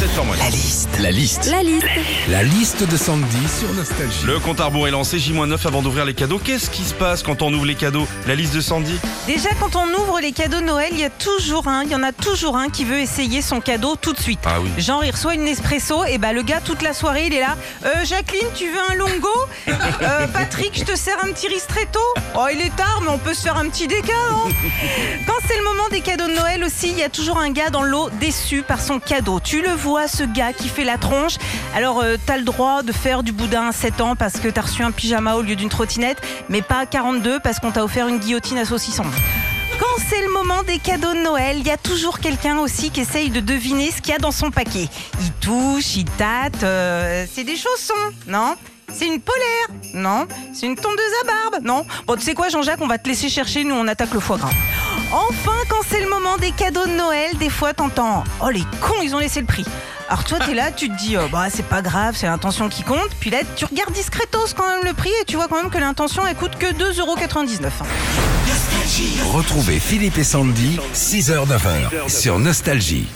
La liste. La liste. La liste. La liste de Sandy sur Nostalgie. Le compte à rebours est lancé, J-9 avant d'ouvrir les cadeaux. Qu'est-ce qui se passe quand on ouvre les cadeaux La liste de Sandy? Déjà, quand on ouvre les cadeaux de Noël, il y a toujours un, il y en a toujours un qui veut essayer son cadeau tout de suite. Ah oui. Genre, il reçoit une espresso, et bah le gars, toute la soirée, il est là. Euh, Jacqueline, tu veux un longo? Euh, Patrick, je te sers un petit ristretto? Oh, il est tard, mais on peut se faire un petit déca, hein Quand c'est le moment des cadeaux de Noël aussi, il y a toujours un gars dans l'eau déçu par son cadeau. Tu le vois, ce gars qui fait la tronche. Alors, euh, t'as le droit de faire du boudin à 7 ans parce que t'as reçu un pyjama au lieu d'une trottinette, mais pas à 42 parce qu'on t'a offert une guillotine à saucisson. Quand c'est le moment des cadeaux de Noël, il y a toujours quelqu'un aussi qui essaye de deviner ce qu'il y a dans son paquet. Il touche, il tâte. euh, c'est des chaussons, non? C'est une polaire Non? C'est une tondeuse à barbe Non? Bon, tu sais quoi, Jean-Jacques, on va te laisser chercher, nous on attaque le foie gras. Enfin, quand des cadeaux de Noël, des fois t'entends Oh les cons, ils ont laissé le prix. Alors toi, t'es là, tu te dis, oh, bah c'est pas grave, c'est l'intention qui compte. Puis là, tu regardes discretos quand même le prix et tu vois quand même que l'intention, elle coûte que 2,99€. Retrouvez Philippe et Sandy, 6h-9h, sur Nostalgie.